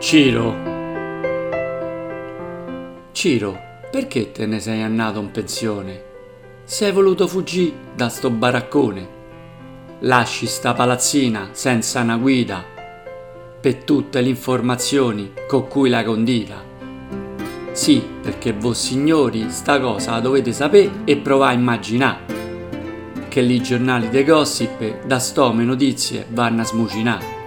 Ciro. Ciro, perché te ne sei andato in pensione? Sei voluto fuggire da sto baraccone? Lasci sta palazzina senza una guida per tutte le informazioni con cui la condita. Sì, perché voi signori sta cosa la dovete sapere e provare a immaginare che i giornali dei gossip da stome notizie vanno a smucinare.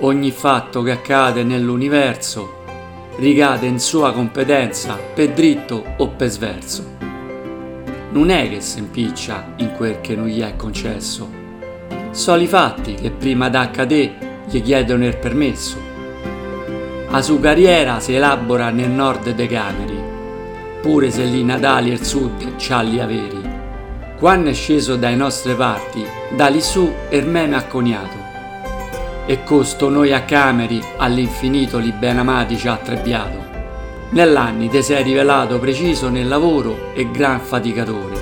Ogni fatto che accade nell'universo ricade in sua competenza per dritto o per sverso. Non è che si impiccia in quel che non gli è concesso. Sono i fatti che prima d'accadere gli chiedono il permesso. La sua carriera si elabora nel nord dei Cameri, pure se lì Natali e il sud c'ha gli averi. Quando è sceso dai nostre parti, da lì su meme ha coniato e costo noi a Cameri all'infinito li ben amati ci ha trebbiato. Nell'anni te sei rivelato preciso nel lavoro e gran faticatore,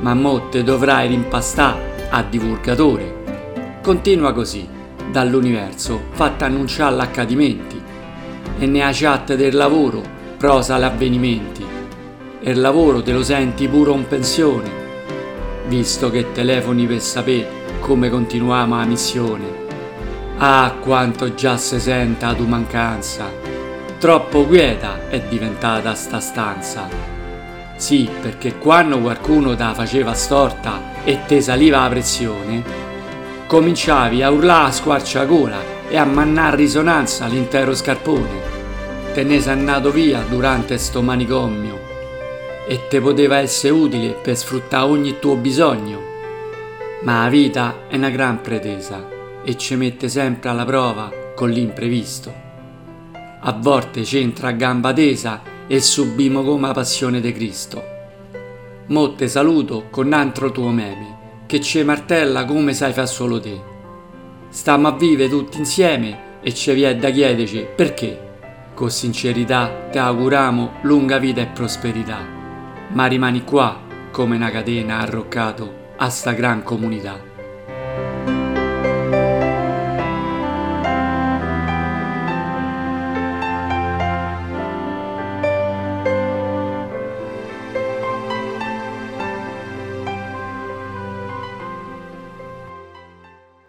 ma motte dovrai rimpastare a divulgatore. Continua così, dall'universo, fatta annunciare l'accadimenti, e ne ha chat del lavoro, prosa l'avvenimenti, e il lavoro te lo senti pure in pensione, visto che telefoni per sapere come continuiamo la missione. Ah, quanto già se senta tu mancanza. Troppo quieta è diventata sta stanza. Sì, perché quando qualcuno te faceva storta e te saliva la pressione, cominciavi a urlare a squarciagola e a mannare risonanza l'intero scarpone. Te ne sei andato via durante sto manicomio e te poteva essere utile per sfruttare ogni tuo bisogno. Ma la vita è una gran pretesa e ci mette sempre alla prova con l'imprevisto. A volte c'entra a gamba tesa e subimo come la passione di Cristo. Motte saluto con altro tuo meme, che ci martella come sai fa solo te. Stiamo a vivere tutti insieme e ci viene da chiederci perché. Con sincerità ti auguriamo lunga vita e prosperità, ma rimani qua come una catena arroccato a sta gran comunità.